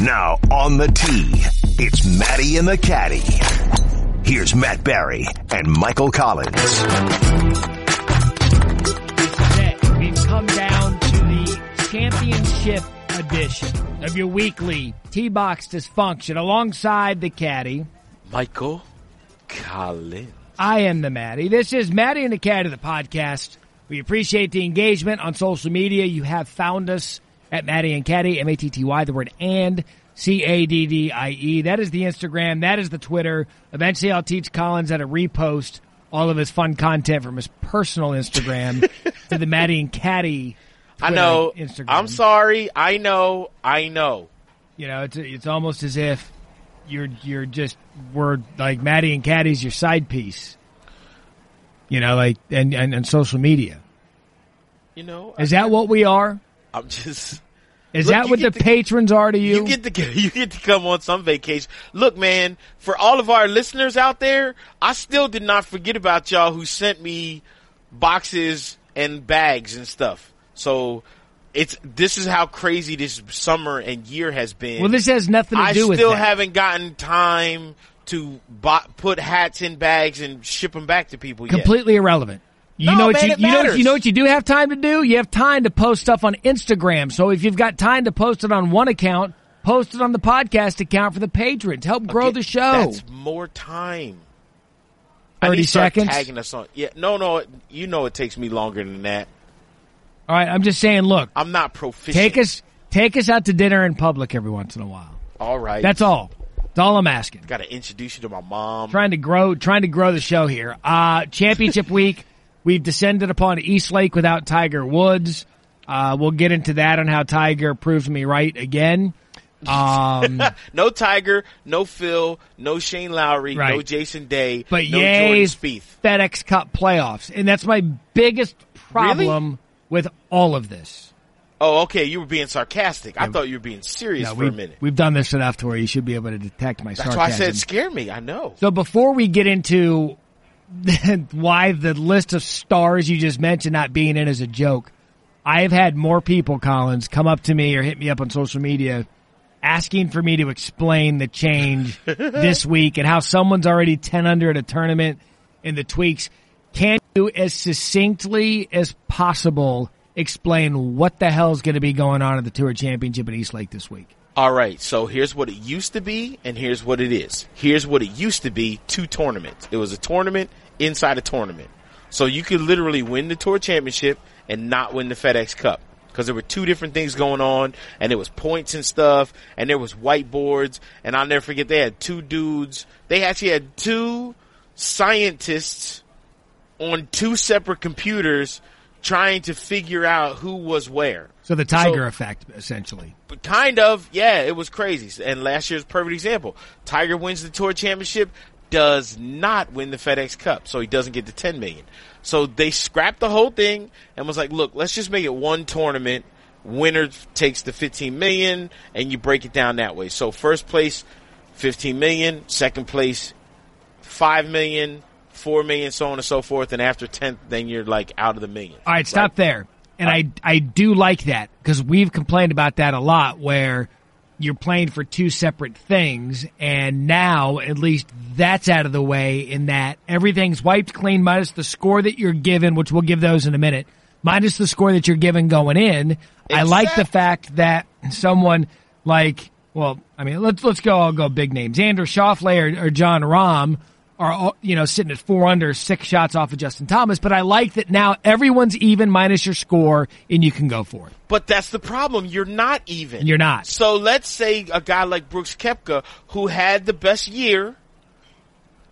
Now on the tee, it's Maddie and the Caddy. Here's Matt Barrie and Michael Collins. This is. We've come down to the championship edition of your weekly T-Box Dysfunction alongside the caddy. Michael Collins. I am the Maddie. This is Maddie and the Caddy, the podcast. We appreciate the engagement on social media. You have found us at Maddie and Caddy, M-A-T-T-Y, the word and, C-A-D-D-I-E. That is the Instagram. That is the Twitter. Eventually I'll teach Collins how to repost all of his fun content from his personal Instagram to the Maddie and Caddy I know. Instagram. I'm sorry. I know. I know. You know, it's it's almost as if you're you're just we're like Maddie and Caddy's your side piece. You know, like and and, and social media. You know. Is that what we are? I'm just. Is Look, that what the to- patrons are to you? You get to you get to come on some vacation. Look, man, for all of our listeners out there, I still did not forget about y'all who sent me boxes and bags and stuff. So it's this is how crazy this summer and year has been. well, this has nothing to I do with I still haven't gotten time to buy, put hats in bags and ship them back to people yet. completely irrelevant. You No, know what man, you, it you know you know what you do have time to do? You have time to post stuff on Instagram. So if you've got time to post it on one account, post it on the podcast account for the patrons. Help grow Okay, the show. That's more time. I 30 need to start seconds? Tagging us on. Yeah, no, no. You know it takes me longer than that. All right, I'm just saying, look, I'm not proficient. take us take us out to dinner in public every once in a while. All right. That's all. That's all I'm asking. Got to introduce you to my mom. Trying to grow, trying to grow the show here. Uh, championship week, we've descended upon East Lake without Tiger Woods. Uh, we'll get into that on how Tiger proved me right again. Um, No Tiger, no Phil, no Shane Lowry, no Jason Day, but no yay, Jordan Spieth. FedEx Cup playoffs, and that's my biggest problem with all of this. Oh, okay. You were being sarcastic. I thought you were being serious No, for a minute. we've done this enough to where you should be able to detect my That's sarcasm. why I said scare me. I know. So before we get into why the list of stars you just mentioned not being in is a joke, I have had more people, Collins, come up to me or hit me up on social media asking for me to explain the change this week and how someone's already 10 under at a tournament and the tweaks. Can you, as succinctly as possible, explain what the hell's going to be going on at the Tour Championship at East Lake this week? All right, so here's what it used to be, and here's what it is. Here's what it used to be: two tournaments. It was a tournament inside a tournament, so you could literally win the tour championship and not win the FedEx Cup because there were two different things going on, and there was points and stuff, and there was whiteboards, and I'll never forget they had two dudes. They actually had two scientists on two separate computers trying to figure out who was where. So the Tiger So- effect, essentially. But kind of, yeah, it was crazy. And last year's perfect example. Tiger wins the tour championship, does not win the FedEx Cup, so he doesn't get the 10 million. So they scrapped the whole thing and was like, look, let's just make it one tournament. Winner takes the 15 million and you break it down that way. So first place, 15 million, second place, 5 million, 4 million, so on and so forth. And after 10th, then you're like out of the million. All right, stop there. And I I do like that because we've complained about that a lot where you're playing for two separate things and now at least that's out of the way in that everything's wiped clean minus the score that you're given, which we'll give those in a minute, minus the score that you're given going in. I like the fact that someone like well, I mean, let's let's go. I'll go big names. Andrew Schauffele or, or Jon Rahm are you know sitting at four under, six shots off of Justin Thomas. But I like that now everyone's even minus your score, and you can go for it. But that's the problem. You're not even. You're not. So let's say a guy like Brooks Koepka, who had the best year,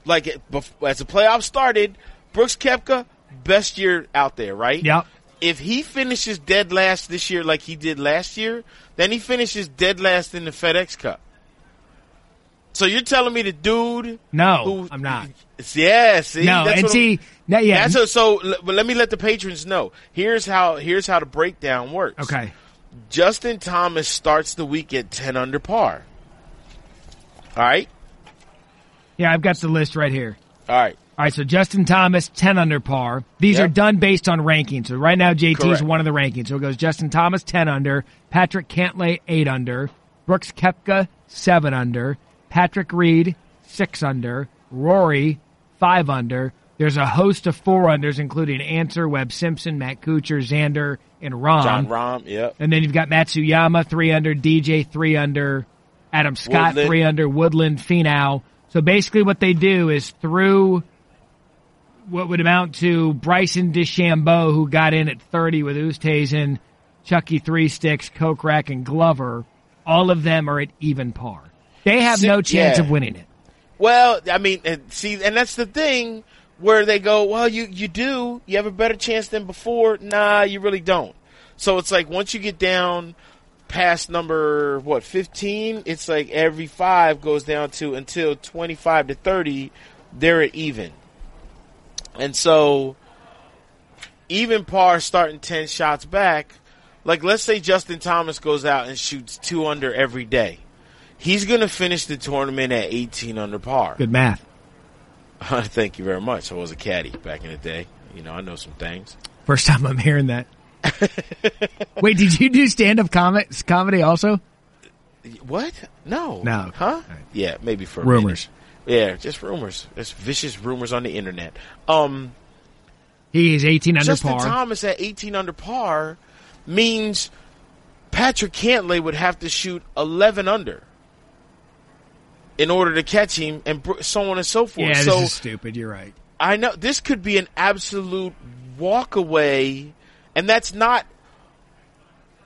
like as the playoffs started, Brooks Koepka, best year out there, right? Yep. If he finishes dead last this year like he did last year, then he finishes dead last in the FedEx Cup. So you're telling me the dude? No, who, I'm not. Yeah, see, No, That's and see, yeah, that's a, so. l- But let me let the patrons know. Here's how. Here's how the breakdown works. okay. Justin Thomas starts the week at 10 under par. All right? Yeah, I've got the list right here. All right. All right, so Justin Thomas, 10 under par. These Yep. are done based on rankings. So right now, JT is one of the rankings. So it goes Justin Thomas, 10 under. Patrick Cantlay, 8 under. Brooks Koepka, 7 under. Patrick Reed, 6 under. Rory, 5 under. There's a host of 4 unders, including Answer, Webb Simpson, Matt Kuchar, Xander, and Rahm. Jon Rahm, yep. And then you've got Matsuyama, 3 under. DJ, 3 under. Adam Scott, Woodland. 3 under. Woodland, Finau. So basically what they do is through what would amount to Bryson DeChambeau, who got in at 30 with Oosthuizen, Chucky Three Sticks, Kokrak, and Glover. All of them are at even par. They have no chance yeah. of winning it. Well, I mean, see, and that's the thing where they go, well, you, you do, you have a better chance than before. Nah, you really don't. So it's like once you get down past number, what, 15, it's like every five goes down to until 25 to 30, they're at even. And so, even par starting 10 shots back, like let's say Justin Thomas goes out and shoots two under every day. He's going to finish the tournament at 18 under par. Good math. Thank you very much. I was a caddy back in the day. You know, I know some things. First time I'm hearing that. Wait, did you do stand up com- comedy also? What? No. No. Huh? Yeah, maybe for Rumors. minute. Yeah, just rumors. Just vicious rumors on the internet. Um, He is 18 under Justin par. Thomas at 18 under par means Patrick Cantlay would have to shoot 11 under in order to catch him, and br- so on and so forth. yeah, this so is stupid. You're right. I know this could be an absolute walk away, and that's not.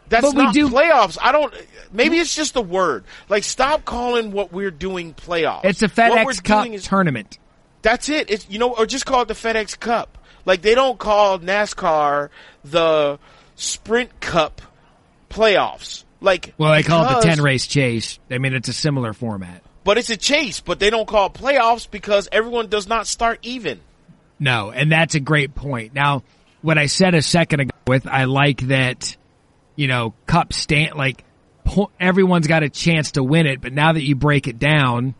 That's But we not do- playoffs. I don't. Maybe it's just a word. Like, stop calling what we're doing playoffs. It's a FedEx Cup is- tournament. That's it. It's you know, or just call it the FedEx Cup. Like they don't call NASCAR the Sprint Cup playoffs. Like Well, they call it the 10 race chase. I mean, it's a similar format. But it's a chase. But they don't call it playoffs because everyone does not start even. No, and that's a great point. Now, what I said a second ago with, I like that, you know, cup stand, like, po- everyone's got a chance to win it, but now that you break it down,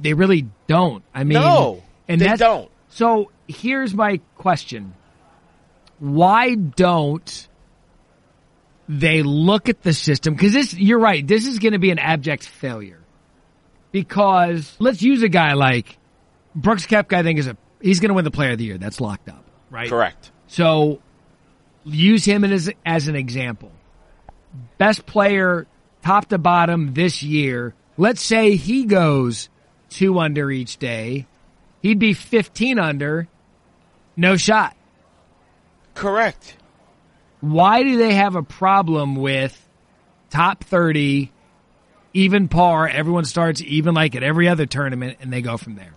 they really don't. I mean, No, and they don't. So here's my question. Why don't they look at the system? Cause this, you're right, this is going to be an abject failure. Because let's use a guy like Brooks Koepka, I think is a, he's going to win the player of the year. That's locked up, right? Correct. So use him as, as an example. Best player, top to bottom this year. Let's say he goes two under each day. He'd be 15 under. No shot. Correct. Why do they have a problem with top 30, even par? Everyone starts even like at every other tournament and they go from there.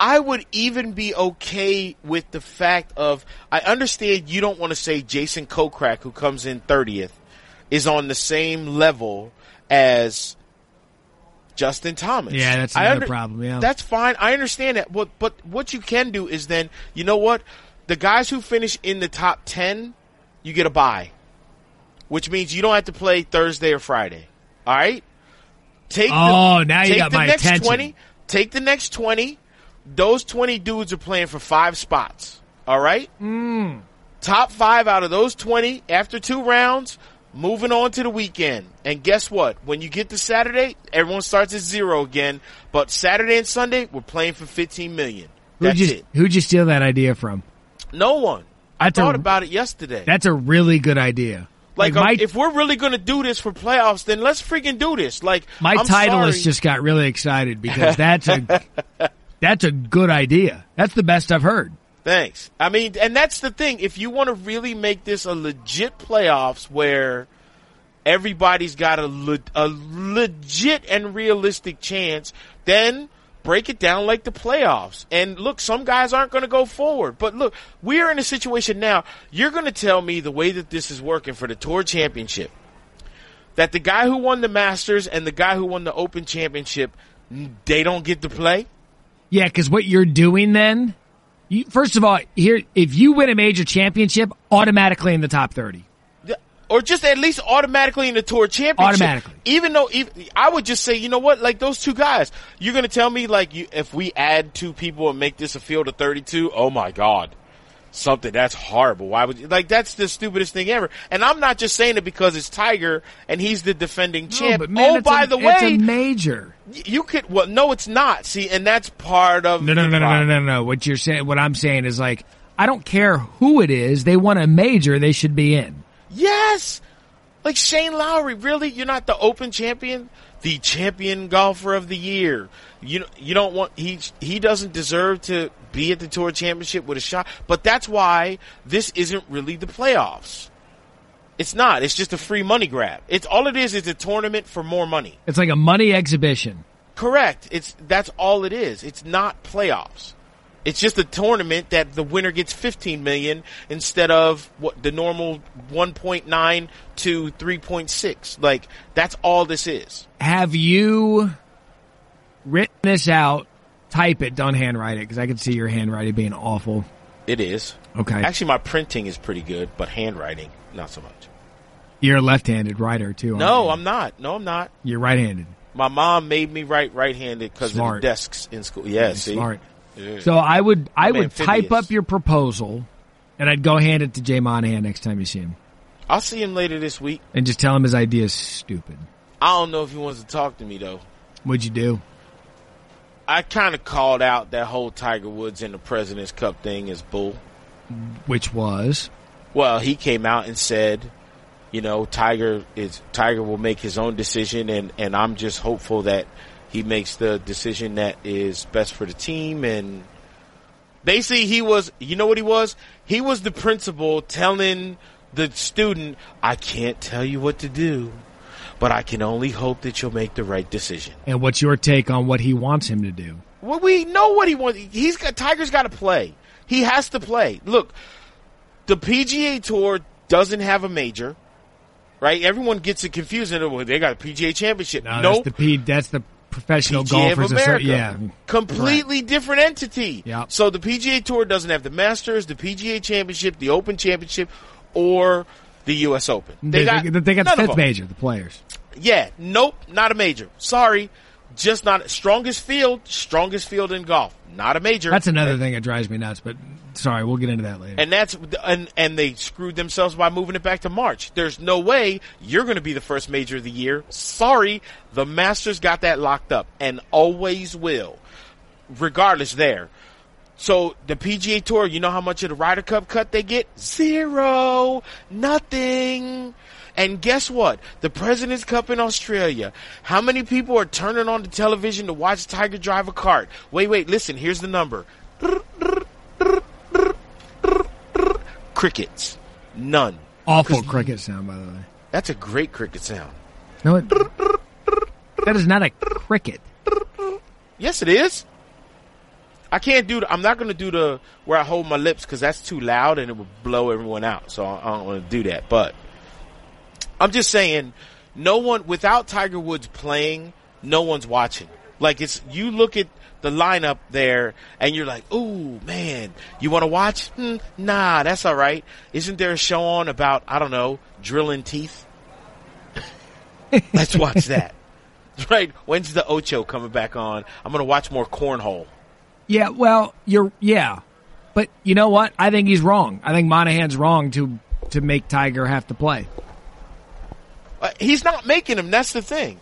I would even be okay with the fact of I understand you don't want to say Jason Kokrak, who comes in thirtieth, is on the same level as Justin Thomas. Yeah, that's another problem, yeah. that's fine. I understand that. But but what you can do is then you know what the guys who finish in the top ten, you get a bye, which means you don't have to play Thursday or Friday. All right. Take Oh, the, now you take got the my next attention. twenty. Take the next twenty. Those twenty dudes are playing for five spots. All right. Hmm. Top five out of those twenty after two rounds. Moving on to the weekend. And guess what? When you get to Saturday, everyone starts at zero again. But Saturday and Sunday, we're playing for 15 million. Who'd you, it. who'd you steal that idea from? No one. I That's a- thought about it yesterday. That's a really good idea. Like, my, um, if we're really going to do this for playoffs, then let's freaking do this. Like, my I'm titleist sorry. just got really excited because that's a that's a good idea. That's the best I've heard. Thanks. I mean, and that's the thing. If you want to really make this a legit playoffs where everybody's got a, le- a legit and realistic chance, then break it down like the playoffs. And look, some guys aren't going to go forward. But look, we're in a situation now. You're going to tell me the way that this is working for the Tour Championship that the guy who won the Masters and the guy who won the Open Championship, they don't get to play? Yeah, because what you're doing then, you, first of all, here if you win a major championship, automatically in the top thirty. Or just at least automatically in the tour championship. Automatically. Even though, if, I would just say, you know what, like those two guys, you're going to tell me like you, if we add two people and make this a field of 32, oh my god. something that's horrible. Why would you like that's the stupidest thing ever? And I'm not just saying it because it's Tiger and he's the defending champ. but man, oh, by a- the it's a way, major. you could well no it's not. See, and that's part of No, no, no, no, no, no, no. What you're saying, what I'm saying is like, I don't care who it is. They want a major. They should be in. Yes. Like Shane Lowry, really? You're not the Open champion, the champion golfer of the year. You you don't want he he doesn't deserve to be at the Tour Championship with a shot. But that's why this isn't really the playoffs. It's not. It's just a free money grab. It's all it is. Is a tournament for more money. It's like a money exhibition. Correct. It's that's all it is. It's not playoffs. It's just a tournament that the winner gets 15 million instead of what the normal 1.9 to 3.6. Like that's all this is. Have you written this out? Type it. Don't handwrite it because I can see your handwriting being awful. It is. Okay. Actually, my printing is pretty good, but handwriting not so much. You're a left-handed writer too. aren't No, you? I'm not. No, I'm not. You're right-handed. My mom made me write right-handed because of the desks in school. Yeah, see. Smart. So I would I I'm would type up your proposal, and I'd go hand it to Jay Monahan next time you see him, I'll see him later this week. and just tell him his idea is stupid. I don't know if he wants to talk to me though. What'd you do? I kind of called out that whole Tiger Woods and the President's Cup thing as bull. Which was Well, he came out and said, you know, Tiger is Tiger will make his own decision, and and I'm just hopeful that he makes the decision that is best for the team. And basically, he was, you know what he was? He was the principal telling the student, "I can't tell you what to do." But I can only hope that you'll make the right decision. and what's your take on what he wants him to do? Well, we know what he wants. He's got Tiger's got to play. He has to play. Look, the PGA Tour doesn't have a major, right? Everyone gets it confused. and, Well, they got a PGA Championship. No, nope. that's the P. That's the professional PGA golfers. of America. yeah, Completely different entity. Yep. So the PGA Tour doesn't have the Masters, the PGA Championship, the Open Championship, or the U.S. Open. They, got, they, they got the fifth major. The players. Yeah, nope, not a major. Sorry, just not strongest field. Strongest field in golf, not a major. That's another thing that drives me nuts. But sorry, we'll get into that later. And that's and and they screwed themselves by moving it back to March. There's no way you're going to be the first major of the year. Sorry, the Masters got that locked up and always will. Regardless there. So the PGA Tour, you know how much of the Ryder Cup cut they get? Zero. Nothing. And guess what? The President's Cup in Australia. How many people are turning on the television to watch Tiger drive a cart? Wait, wait, listen, here's the number. Crickets. None. Awful cricket sound, by the way. That's a great cricket sound. No, it, that is not a cricket. Yes, it is. I can't do. The, I'm not going to do the where I hold my lips because that's too loud and it would blow everyone out. So I, I don't want to do that. But I'm just saying, no one without Tiger Woods playing, no one's watching. Like it's you look at the lineup there and you're like, "Ooh, man, you want to watch?" Hmm, nah, that's all right. Isn't there a show on about I don't know drilling teeth? Let's watch that. Right? When's the Ocho coming back on? I'm gonna watch more cornhole. Yeah, well, you're yeah, but you know what? I think he's wrong. I think Monahan's wrong to to make Tiger have to play. Uh, he's not making him. That's the thing.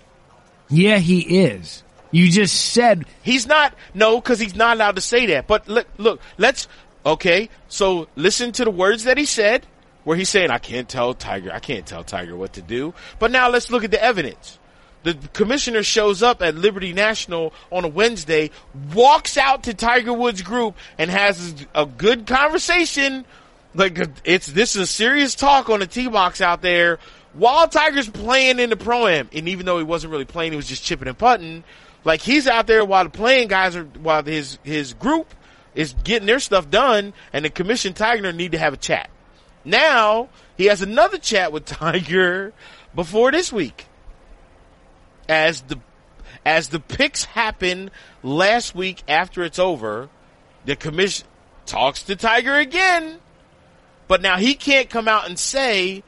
Yeah, he is. You just said He's not. No, because he's not allowed to say that. But look, look. Let's. Okay. So listen to the words that he said, where he's saying, "I can't tell Tiger. I can't tell Tiger what to do." But now let's look at the evidence. The commissioner shows up at Liberty National on a Wednesday, walks out to Tiger Woods' group, and has a good conversation. Like it's this is a serious talk on the tee box out there while Tiger's playing in the pro am, and even though he wasn't really playing, he was just chipping and putting. Like he's out there while the playing guys are while his his group is getting their stuff done, and the commission Tiger need to have a chat. Now he has another chat with Tiger before this week, as the as the picks happen last week after it's over. The commission talks to Tiger again, but now he can't come out and say,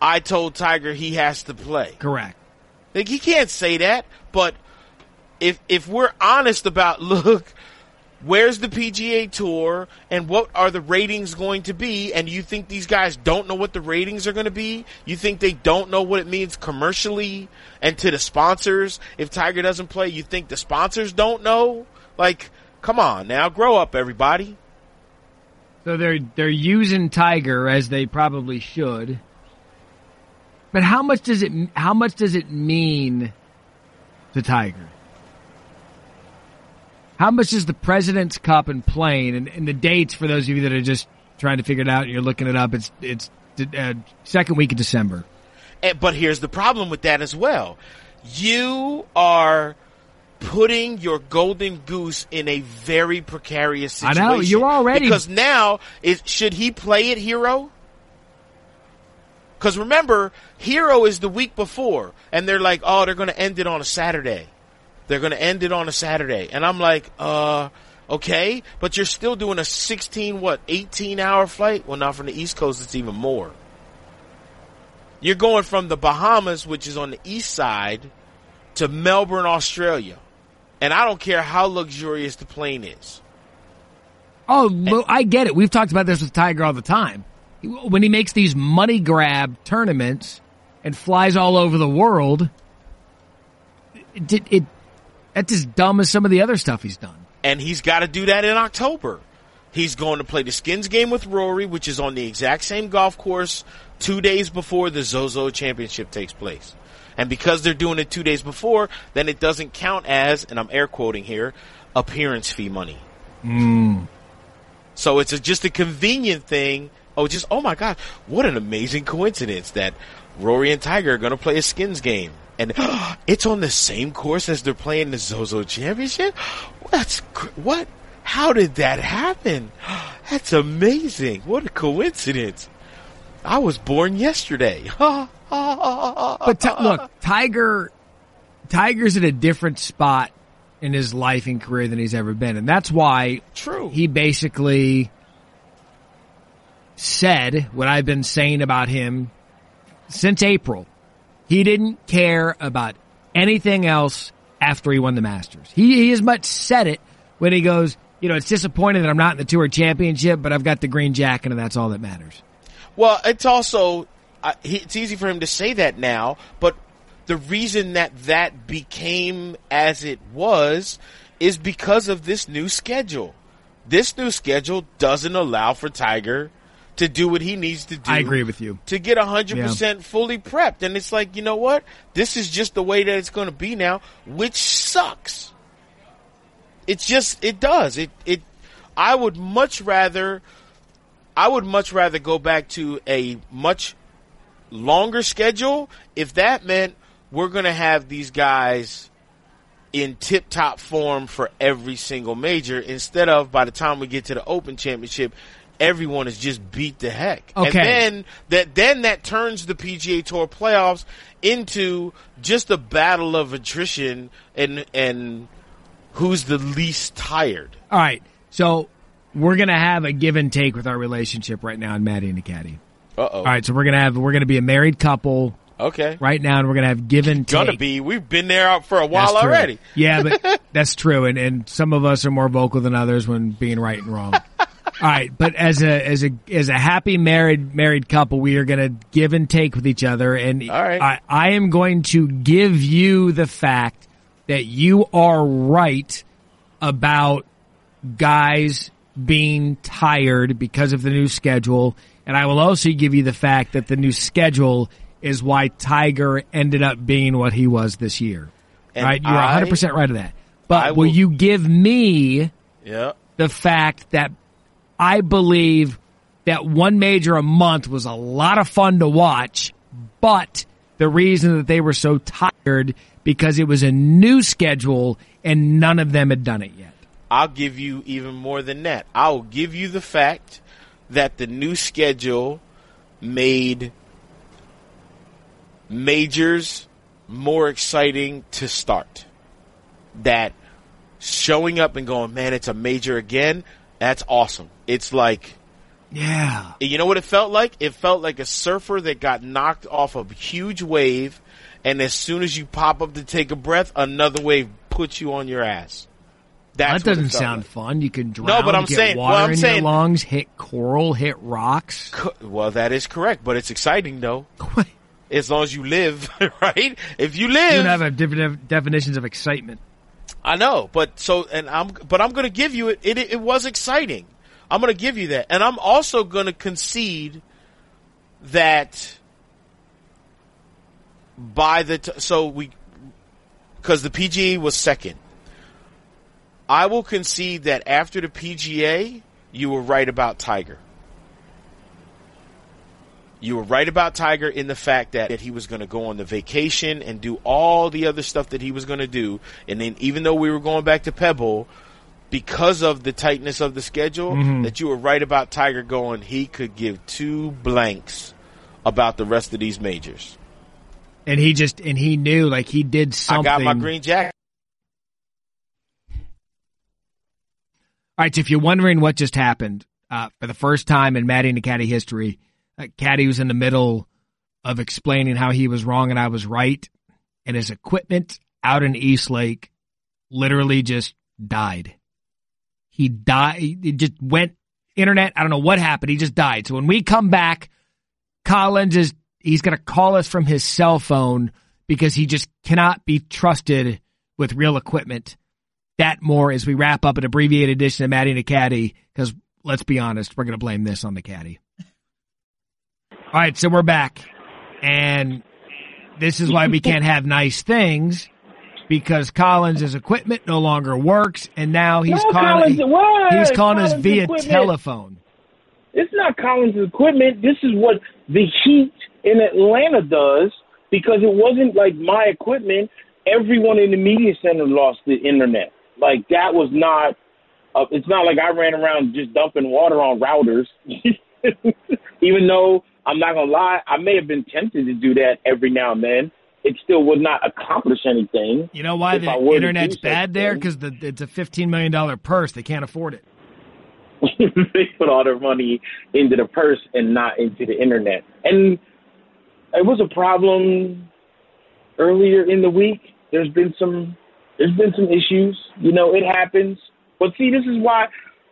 "I told Tiger he has to play." correct. Like he can't say that, but if if we're honest about look, where's the PGA Tour and what are the ratings going to be? And you think these guys don't know what the ratings are going to be? You think they don't know what it means commercially and to the sponsors? If Tiger doesn't play, you think the sponsors don't know? Like, come on now, grow up, everybody. So they're they're using Tiger as they probably should. But how much does it how much does it mean to Tiger? How much is the President's Cup and playing and, and the dates for those of you that are just trying to figure it out and you're looking it up? It's it's uh, second week of December. And, but here's the problem with that as well. You are putting your golden goose in a very precarious situation. I know you're already because now is should he play it hero? Because remember, hero is the week before, and they're like, oh, they're going to end it on a Saturday. They're going to end it on a Saturday, and I'm like, uh, okay, but you're still doing a 16 what 18 hour flight. Well, not from the East Coast, it's even more. You're going from the Bahamas, which is on the east side, to Melbourne, Australia. And I don't care how luxurious the plane is. Oh, I get it. We've talked about this with Tiger all the time. When he makes these money grab tournaments and flies all over the world, it, it that's as dumb as some of the other stuff he's done. And he's got to do that in October. He's going to play the skins game with Rory, which is on the exact same golf course two days before the Zozo Championship takes place. And because they're doing it two days before, then it doesn't count as, and I'm air quoting here, appearance fee money. Mm. So it's a, just a convenient thing. Oh, just, oh my God, what an amazing coincidence that Rory and Tiger are going to play a skins game. And it's on the same course as they're playing the Zozo Championship? That's, what? How did that happen? That's amazing. What a coincidence. I was born yesterday. but t- look, Tiger, Tiger's in a different spot in his life and career than he's ever been, and that's why True. he basically said what I've been saying about him since April. He didn't care about anything else after he won the Masters. He, he as much said it when he goes, you know, it's disappointing that I'm not in the Tour Championship, but I've got the green jacket and that's all that matters. Well, it's also uh, he, it's easy for him to say that now, but the reason that that became as it was is because of this new schedule. This new schedule doesn't allow for Tiger to do what he needs to do. I agree with you. To get 100% yeah. fully prepped. And it's like, you know what? This is just the way that it's going to be now, which sucks. It's just, it does. It, it, I would much rather, I would much rather go back to a much longer schedule if that meant we're going to have these guys in tip top form for every single major instead of by the time we get to the Open Championship, everyone is just beat the heck. Okay. And then that then that turns the PGA Tour playoffs into just a battle of attrition and and who's the least tired. All right. So we're gonna have a give and take with our relationship right now in Maddie and the Caddy. Uh oh. All right, so we're gonna have we're gonna be a married couple. Okay. Right now, and we're gonna have give and take. Gonna be. We've been there for a while already. Yeah, but that's true, and and some of us are more vocal than others when being right and wrong. All right, but as a as a as a happy married married couple, we are going to give and take with each other, and All right. I, I am going to give you the fact that you are right about guys being tired because of the new schedule, and I will also give you the fact that the new schedule is why Tiger ended up being what he was this year. And right, you're 100 percent right of that. But will will- you give me? Yeah. the fact that I believe that one major a month was a lot of fun to watch, but the reason that they were so tired because it was a new schedule and none of them had done it yet. I'll give you even more than that. I will give you the fact that the new schedule made majors more exciting to start. That showing up and going, man, it's a major again, that's awesome. It's like, Yeah. you know what it felt like? It felt like a surfer that got knocked off a huge wave, and as soon as you pop up to take a breath, another wave puts you on your ass. That's that doesn't sound like. fun. You can drown. No, but I'm saying- water well, I'm in saying- your lungs, hit coral, hit rocks. Co- Well, that is correct, but it's exciting though. As long as you live, right? If you live, don't have a different def- definitions of excitement. I know, but so and I'm but I'm going to give you it, it. It was exciting. I'm going to give you that, and I'm also going to concede that by the t- so we because the PGA was second. I will concede that after the PGA, you were right about Tiger. You were right about Tiger in the fact that, that he was going to go on the vacation and do all the other stuff that he was going to do. And then even though we were going back to Pebble, because of the tightness of the schedule, that you were right about Tiger going, he could give two blanks about the rest of these majors. And he just and he knew like he did something. I got my green jacket. All right, so if you're wondering what just happened, uh, for the first time in Maddie and Caddy history, Caddy was in the middle of explaining how he was wrong and I was right, and his equipment out in East Lake literally just died. He died. He just went internet. I don't know what happened. He just died. So when we come back, Collins is he's going to call us from his cell phone because he just cannot be trusted with real equipment. That more as we wrap up an abbreviated edition of Maddie and Caddy because let's be honest, we're going to blame this on the Caddy. All right, so we're back, and this is why we can't have nice things because Collins' equipment no longer works, and now he's No, calling Collins, what? he's calling us via equipment. telephone. It's not Collins' equipment. This is what the Heat in Atlanta does because it wasn't like my equipment. Everyone in the media center lost the internet. Like that was not. Uh, it's not like I ran around just dumping water on routers. Even though I'm not gonna lie, I may have been tempted to do that every now and then. It still would not accomplish anything. You know why the I were to internet's bad there? Because the, it's a fifteen million dollar purse. They can't afford it. they put all their money into the purse and not into the internet. And it was a problem earlier in the week. There's been some there's been some issues. You know, it happens. But see, this is why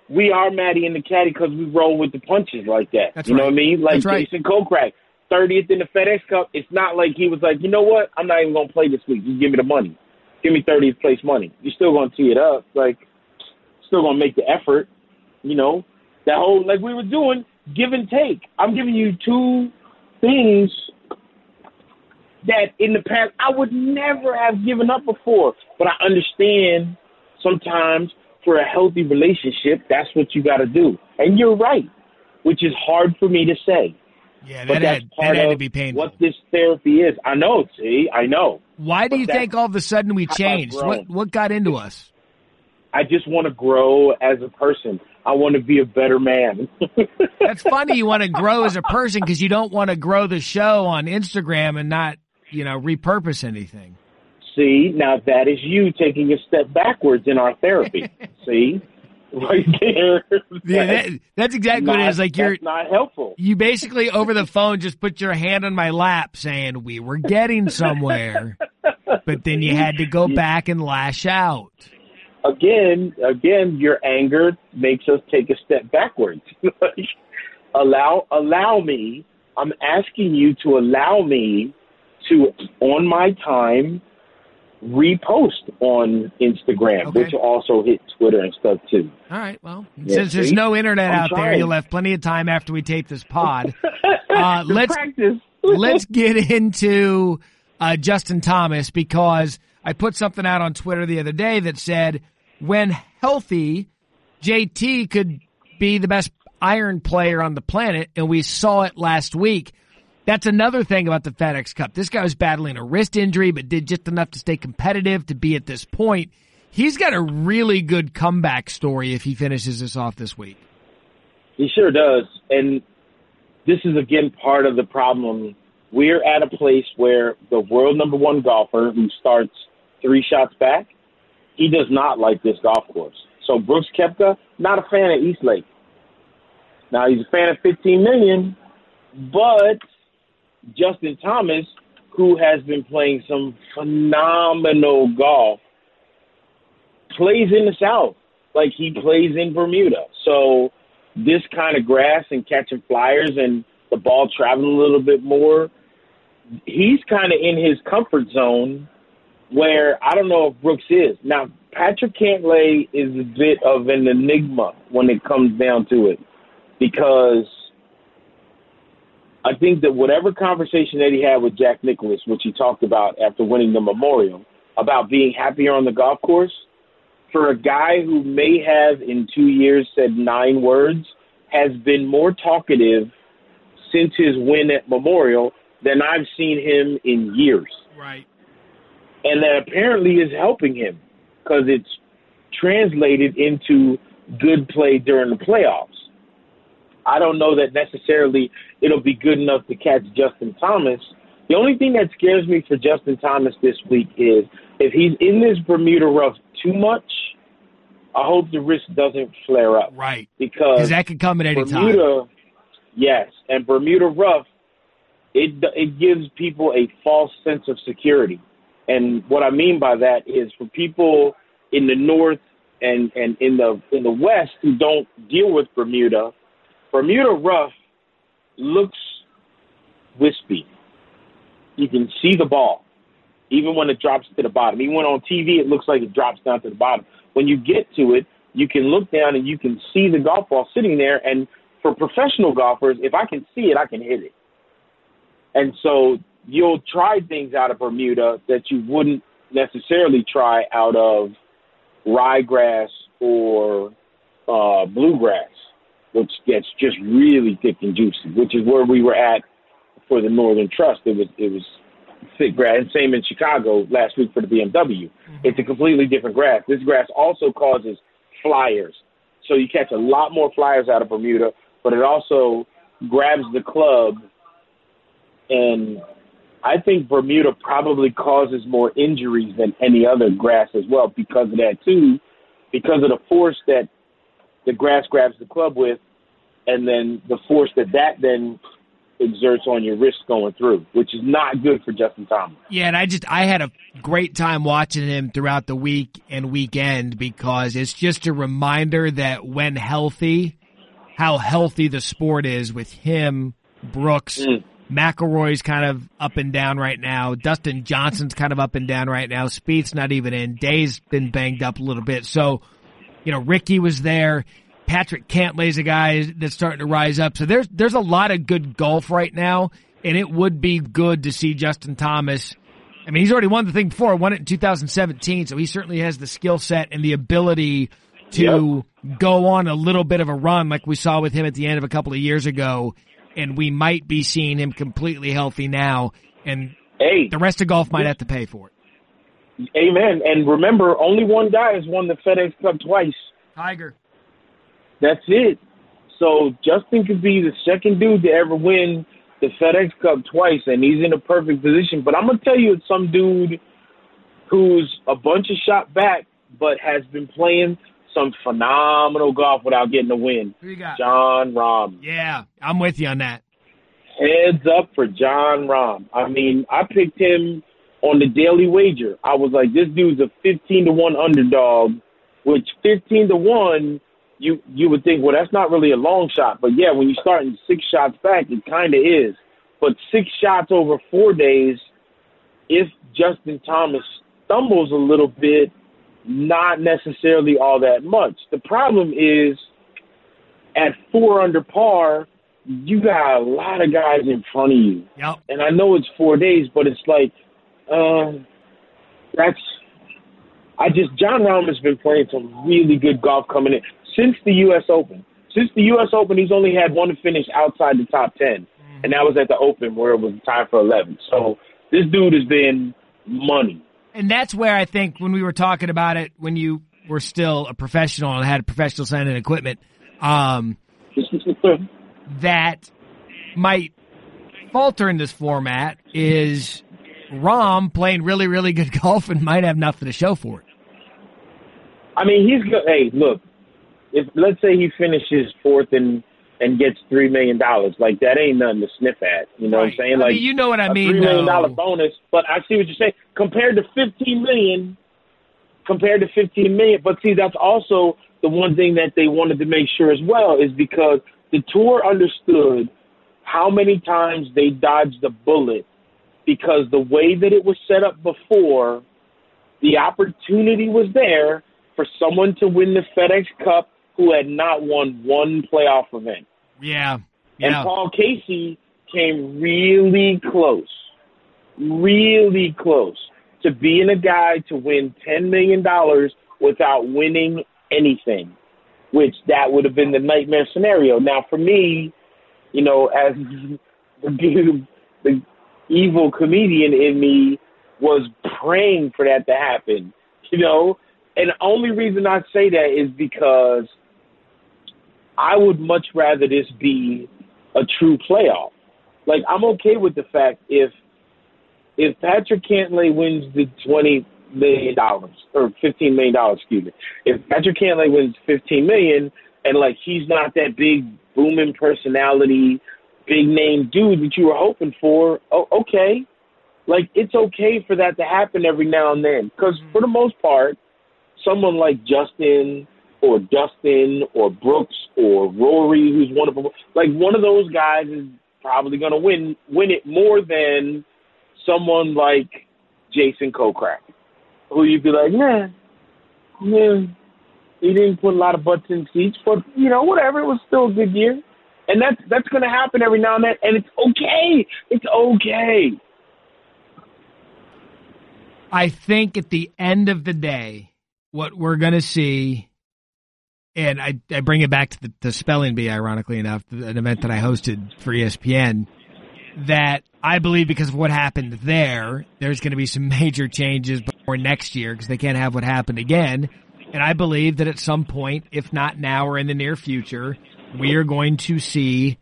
we are Maddie and the Caddy because we roll with the punches like that. That's you know what I mean? Like That's right. Jason Kokrak, 30th in the FedEx Cup. It's not like he was like, you know what? I'm not even gonna play this week. Just give me the money. Give me 30th place money. You're still gonna tee it up. Like, still gonna make the effort. You know, that whole like we were doing, give and take. I'm giving you two things that in the past I would never have given up before. But I understand sometimes for a healthy relationship, that's what you got to do. And you're right, which is hard for me to say. Yeah, that had that had to be painful. what this therapy is. I know. See, I know. Why do you think all of a sudden we changed? What what got into us? I just want to grow as a person. I want to be a better man. That's funny. You want to grow as a person because you don't want to grow the show on Instagram and not you know repurpose anything. See, now that is you taking a step backwards in our therapy. See, right there. Yeah, that, that's exactly what it not- Like you're not helpful. you basically over the phone just put your hand on my lap saying we were getting somewhere, but then you had to go back and lash out. Again, again, your anger makes us take a step backwards. allow, allow me. I'm asking you to allow me to, on my time, repost on Instagram, Okay. which will also hit Twitter and stuff too. All right. Well, Yeah, since there's no internet I'm out there, you'll have plenty of time after we tape this pod. Uh, let's let's get into uh, Justin Thomas because I put something out on Twitter the other day that said when healthy, JT could be the best iron player on the planet, and we saw it last week. That's another thing about the FedEx Cup. This guy was battling a wrist injury, but did just enough to stay competitive to be at this point. He's got a really good comeback story if he finishes this off this week. He sure does. And this is again part of the problem. We're at a place where the world number one golfer who starts three shots back, he does not like this golf course. So Brooks Koepka, not a fan of East Lake. Now he's a fan of 15 million, but Justin Thomas, who has been playing some phenomenal golf, plays in the South, like he plays in Bermuda. So this kind of grass and catching flyers and the ball traveling a little bit more, he's kind of in his comfort zone where I don't know if Brooks is. Now, Patrick Cantlay is a bit of an enigma when it comes down to it because I think that whatever conversation that he had with Jack Nicklaus, which he talked about after winning the Memorial, about being happier on the golf course, for a guy who may have in two years said nine words, has been more talkative since his win at Memorial than I've seen him in years. Right. And that apparently is helping him because it's translated into good play during the playoffs. I don't know that necessarily it'll be good enough to catch Justin Thomas. The only thing that scares me for Justin Thomas this week is if he's in this Bermuda rough too much, I hope the risk doesn't flare up. Right. Because that could come at any Bermuda, time. yes, and Bermuda rough, it it gives people a false sense of security. And what I mean by that is for people in the north and and in the in the west who don't deal with Bermuda, Bermuda rough looks wispy. You can see the ball, even when it drops to the bottom. Even when on TV, it looks like it drops down to the bottom. When you get to it, you can look down and you can see the golf ball sitting there. And for professional golfers, if I can see it, I can hit it. And so you'll try things out of Bermuda that you wouldn't necessarily try out of ryegrass or uh, bluegrass which gets just really thick and juicy, which is where we were at for the Northern Trust. It was it was thick grass, and same in Chicago last week for the BMW. Mm-hmm. It's a completely different grass. This grass also causes flyers, so you catch a lot more flyers out of Bermuda, but it also grabs the club, and I think Bermuda probably causes more injuries than any other grass as well because of that too, because of the force that the grass grabs the club with, and then the force that that then exerts on your wrist going through, which is not good for Justin Thomas. Yeah, and I just I had a great time watching him throughout the week and weekend because it's just a reminder that when healthy, how healthy the sport is with him, Brooks, mm. McIlroy's kind of up and down right now. Dustin Johnson's kind of up and down right now. Spieth's not even in. Day's been banged up a little bit. So you know, Rickie was there. Patrick Cantlay's a guy that's starting to rise up. So there's there's a lot of good golf right now, and it would be good to see Justin Thomas. I mean, he's already won the thing before, won it in 2017, so he certainly has the skill set and the ability to yep. go on a little bit of a run like we saw with him at the end of a couple of years ago, and we might be seeing him completely healthy now, and hey, the rest of golf might have to pay for it. Amen. And remember, only one guy has won the FedEx Cup twice. Tiger. That's it. So Justin could be the second dude to ever win the FedEx Cup twice, and he's in a perfect position. But I'm gonna tell you, it's some dude who's a bunch of shot back, but has been playing some phenomenal golf without getting a win. Who you got? Jon Rahm. Yeah, I'm with you on that. Heads up for Jon Rahm. I mean, I picked him on the daily wager. I was like, this dude's a 15 to 1 underdog, which 15 to 1, you, you would think, well, that's not really a long shot. But yeah, when you start in six shots back, it kind of is. But six shots over four days, if Justin Thomas stumbles a little bit, not necessarily all that much. The problem is at four under par, you got a lot of guys in front of you. Yep. And I know it's four days, but it's like um, that's I just Jon Rahm has been playing some really good golf coming in since the U.S. Open. Since the U.S. Open, he's only had one finish outside the top 10 mm-hmm. and that was at the Open where it was time for eleven. So this dude has been money. And that's where I think when we were talking about it, when you were still a professional and had professional sign and equipment, um, that might falter in this format is Rahm playing really, really good golf and might have nothing to show for it. I mean, he's good. Hey, look, if let's say he finishes fourth and and gets three million dollars, like that ain't nothing to sniff at. You know right. what I'm saying? Like I mean, you know what I mean? Three million dollar bonus, but I see what you're saying. Compared to fifteen million, compared to 15 million. But see, that's also the one thing that they wanted to make sure as well is because the tour understood how many times they dodged the bullet because the way that it was set up before, the opportunity was there for someone to win the FedEx Cup who had not won one playoff event. Yeah. And Paul Casey came really close, really close to being a guy to win $10 million without winning anything, which that would have been the nightmare scenario. Now, for me, you know, as the, the evil comedian in me was praying for that to happen, you know, and the only reason I say that is because I would much rather this be a true playoff. Like I'm okay with the fact if if Patrick Cantlay wins the twenty million dollars or fifteen million dollars, excuse me. If Patrick Cantlay wins fifteen million and like he's not that big booming personality, big name dude that you were hoping for, oh, okay. Like it's okay for that to happen every now and then because mm-hmm. for the most part, someone like Justin or Dustin or Brooks or Rory, who's one of them, like one of those guys is probably going to win win it more than someone like Jason Kokrak, who you'd be like, man, yeah, he didn't put a lot of butts in seats, but you know, whatever, it was still a good year, and that's that's going to happen every now and then, and it's okay, it's okay. I think at the end of the day, what we're going to see and I, I bring it back to the, the spelling bee, ironically enough, an event that I hosted for ESPN, that I believe because of what happened there, there's going to be some major changes before next year because they can't have what happened again. And I believe that at some point, if not now or in the near future, we are going to see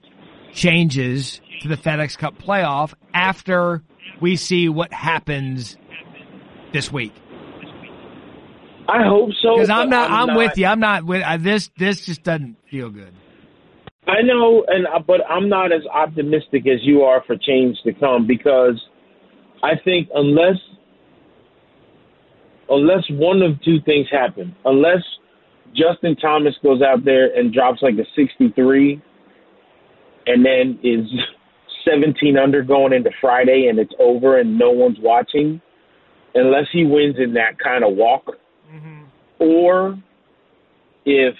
changes to the FedEx Cup playoff after we see what happens this week. I hope so. Because I'm not. I'm, I'm not, with you. I'm not with uh, this. This just doesn't feel good. I know, and uh, but I'm not as optimistic as you are for change to come because I think unless unless one of two things happen, unless Justin Thomas goes out there and drops like a 63, and then is 17 under going into Friday and it's over and no one's watching, unless he wins in that kind of walk mm-hmm. or if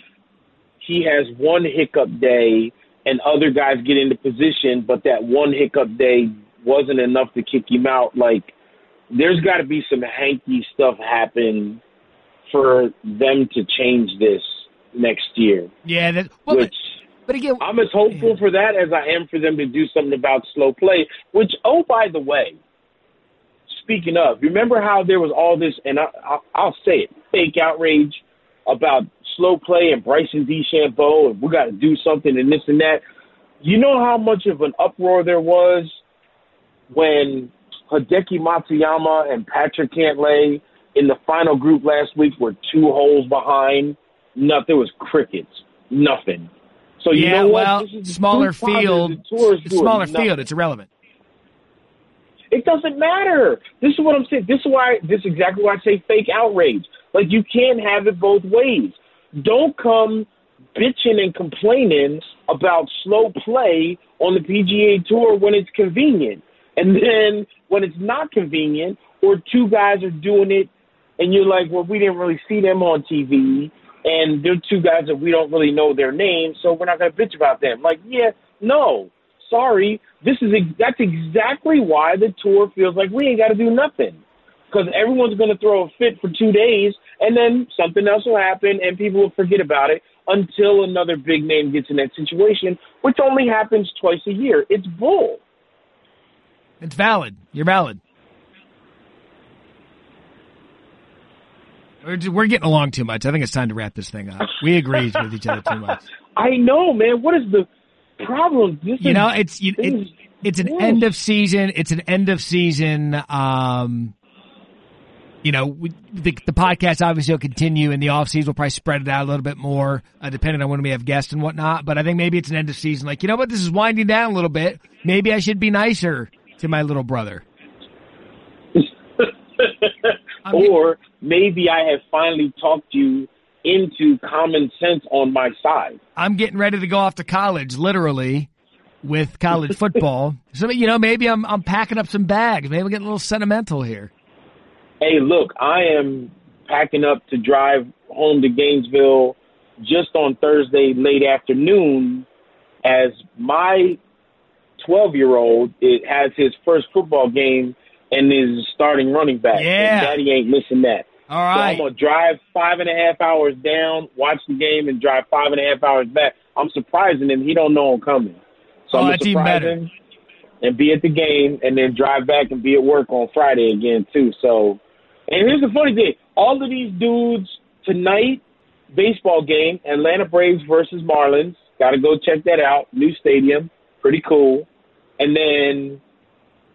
he has one hiccup day and other guys get into position, but that one hiccup day wasn't enough to kick him out. Like, there's got to be some hanky stuff happen for them to change this next year. Yeah, that, well, which but, but, again, I'm as hopeful yeah. for that as I am for them to do something about slow play. Which, oh, by the way, speaking of, remember how there was all this, and I, I, I'll say it, fake outrage about slow play and Bryson DeChambeau, and we got to do something and this and that. You know how much of an uproar there was when Hideki Matsuyama and Patrick Cantlay in the final group last week were two holes behind. Nothing. There was crickets. Nothing. So you yeah, know well, smaller field. Smaller field. It's irrelevant. It doesn't matter. This is what I'm saying. This is why. This is exactly why I say fake outrage. Like you can't have it both ways. Don't come bitching and complaining about slow play on the PGA Tour when it's convenient, and then when it's not convenient, or two guys are doing it, and you're like, well, we didn't really see them on TV, and they're two guys that we don't really know their names, so we're not gonna bitch about them. Like, yeah, no, sorry, this is that's exactly why the tour feels like we ain't got to do nothing because everyone's going to throw a fit for two days and then something else will happen and people will forget about it until another big name gets in that situation, which only happens twice a year. It's bull. It's valid. You're valid. We're getting along too much. I think it's time to wrap this thing up. We agree with each other too much. I know, man. What is the problem. This you know, it's you, it, it's an end of season. It's an end of season. Um, you know, we, the, the podcast obviously will continue in the off season. We'll probably spread it out a little bit more, uh, depending on when we have guests and whatnot. But I think maybe it's an end of season. Like, you know what? This is winding down a little bit. Maybe I should be nicer to my little brother. I'm or maybe I have finally talked you into common sense on my side. I'm getting ready to go off to college, literally, with college football. so you know, maybe I'm I'm packing up some bags. Maybe I'm getting a little sentimental here. Hey, look, I am packing up to drive home to Gainesville just on Thursday late afternoon as my 12 year old it has his first football game and is starting running back. Yeah. And daddy ain't missing that. All right. So I'm gonna drive five and a half hours down, watch the game, and drive five and a half hours back. I'm surprising him. He don't know I'm coming. So Oh, I'm that's gonna even surprise better. him and be at the game, and then drive back and be at work on Friday again too. So, and here's the funny thing: all of these dudes tonight, baseball game, Atlanta Braves versus Marlins. Got to go check that out. New stadium, pretty cool. And then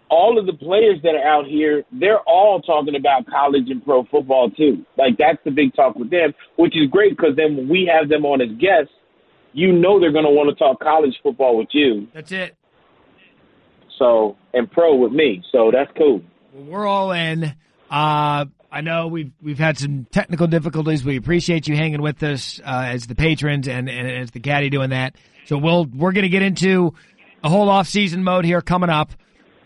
all of the players that are out here, they're all talking about college and pro football too. Like that's the big talk with them, which is great because then when we have them on as guests, you know they're going to want to talk college football with you. That's it. So and pro with me. So that's cool. Well, we're all in. Uh, I know we've we've had some technical difficulties. We appreciate you hanging with us uh, as the patrons and, and as the caddy doing that. So we'll we're going to get into a whole off season mode here coming up,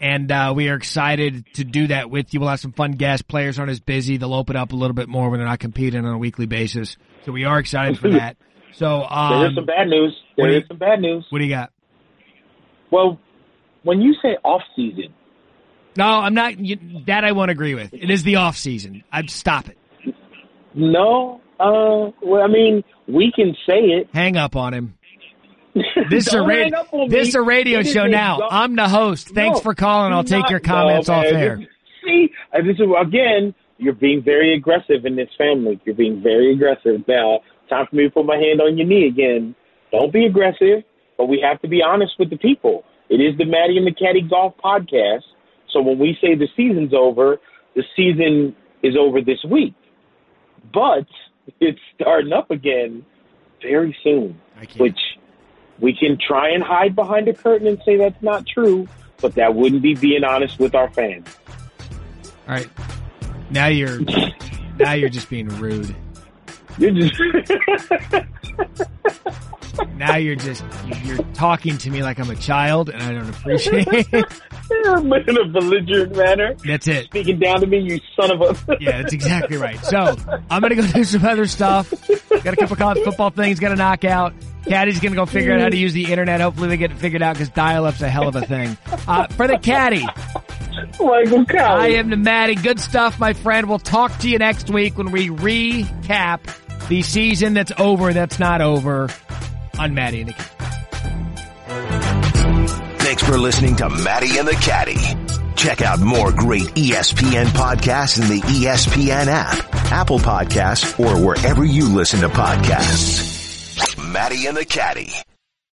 and uh, we are excited to do that with you. We'll have some fun guests. Players aren't as busy; they'll open up a little bit more when they're not competing on a weekly basis. So we are excited for that. So There is um, some bad news. There you- is some bad news. what do you got? Well, when you say off season, No, I'm not. That I won't agree with. It is the off season. I'd stop it. no. Uh, well, I mean, we can say it. Hang up on him. This is a radio. This is a radio show now. I'm the host. Thanks No, for calling. I'll take your comments no, off air. This- See, this is again. You're being very aggressive in this family. You're being very aggressive now. Time for me to put my hand on your knee again. Don't be aggressive, but we have to be honest with the people. It is the Maddie and the Caddy Golf Podcast. So when we say the season's over, the season is over this week. But it's starting up again very soon, I can't. which we can try and hide behind a curtain and say that's not true, but that wouldn't be being honest with our fans. All right. Now you're. now you're just being rude. You're just Now you're just you're talking to me like I'm a child, and I don't appreciate it. in a belligerent manner, That's it. speaking down to me, you son of a. Yeah, that's exactly right. So I'm gonna go do some other stuff. Got a couple college football things. Got to knock out. Caddy's gonna go figure out how to use the internet. Hopefully they get it figured out because dial-up's a hell of a thing. Uh, for the caddy, Michael Collins. I am the Maddie. Good stuff, my friend. We'll talk to you next week when we recap the season that's over. That's not over on Maddie and the Caddy. Thanks for listening to Maddie and the Caddy. Check out more great ESPN podcasts in the ESPN app, Apple Podcasts, or wherever you listen to podcasts. Maddie and the Caddy.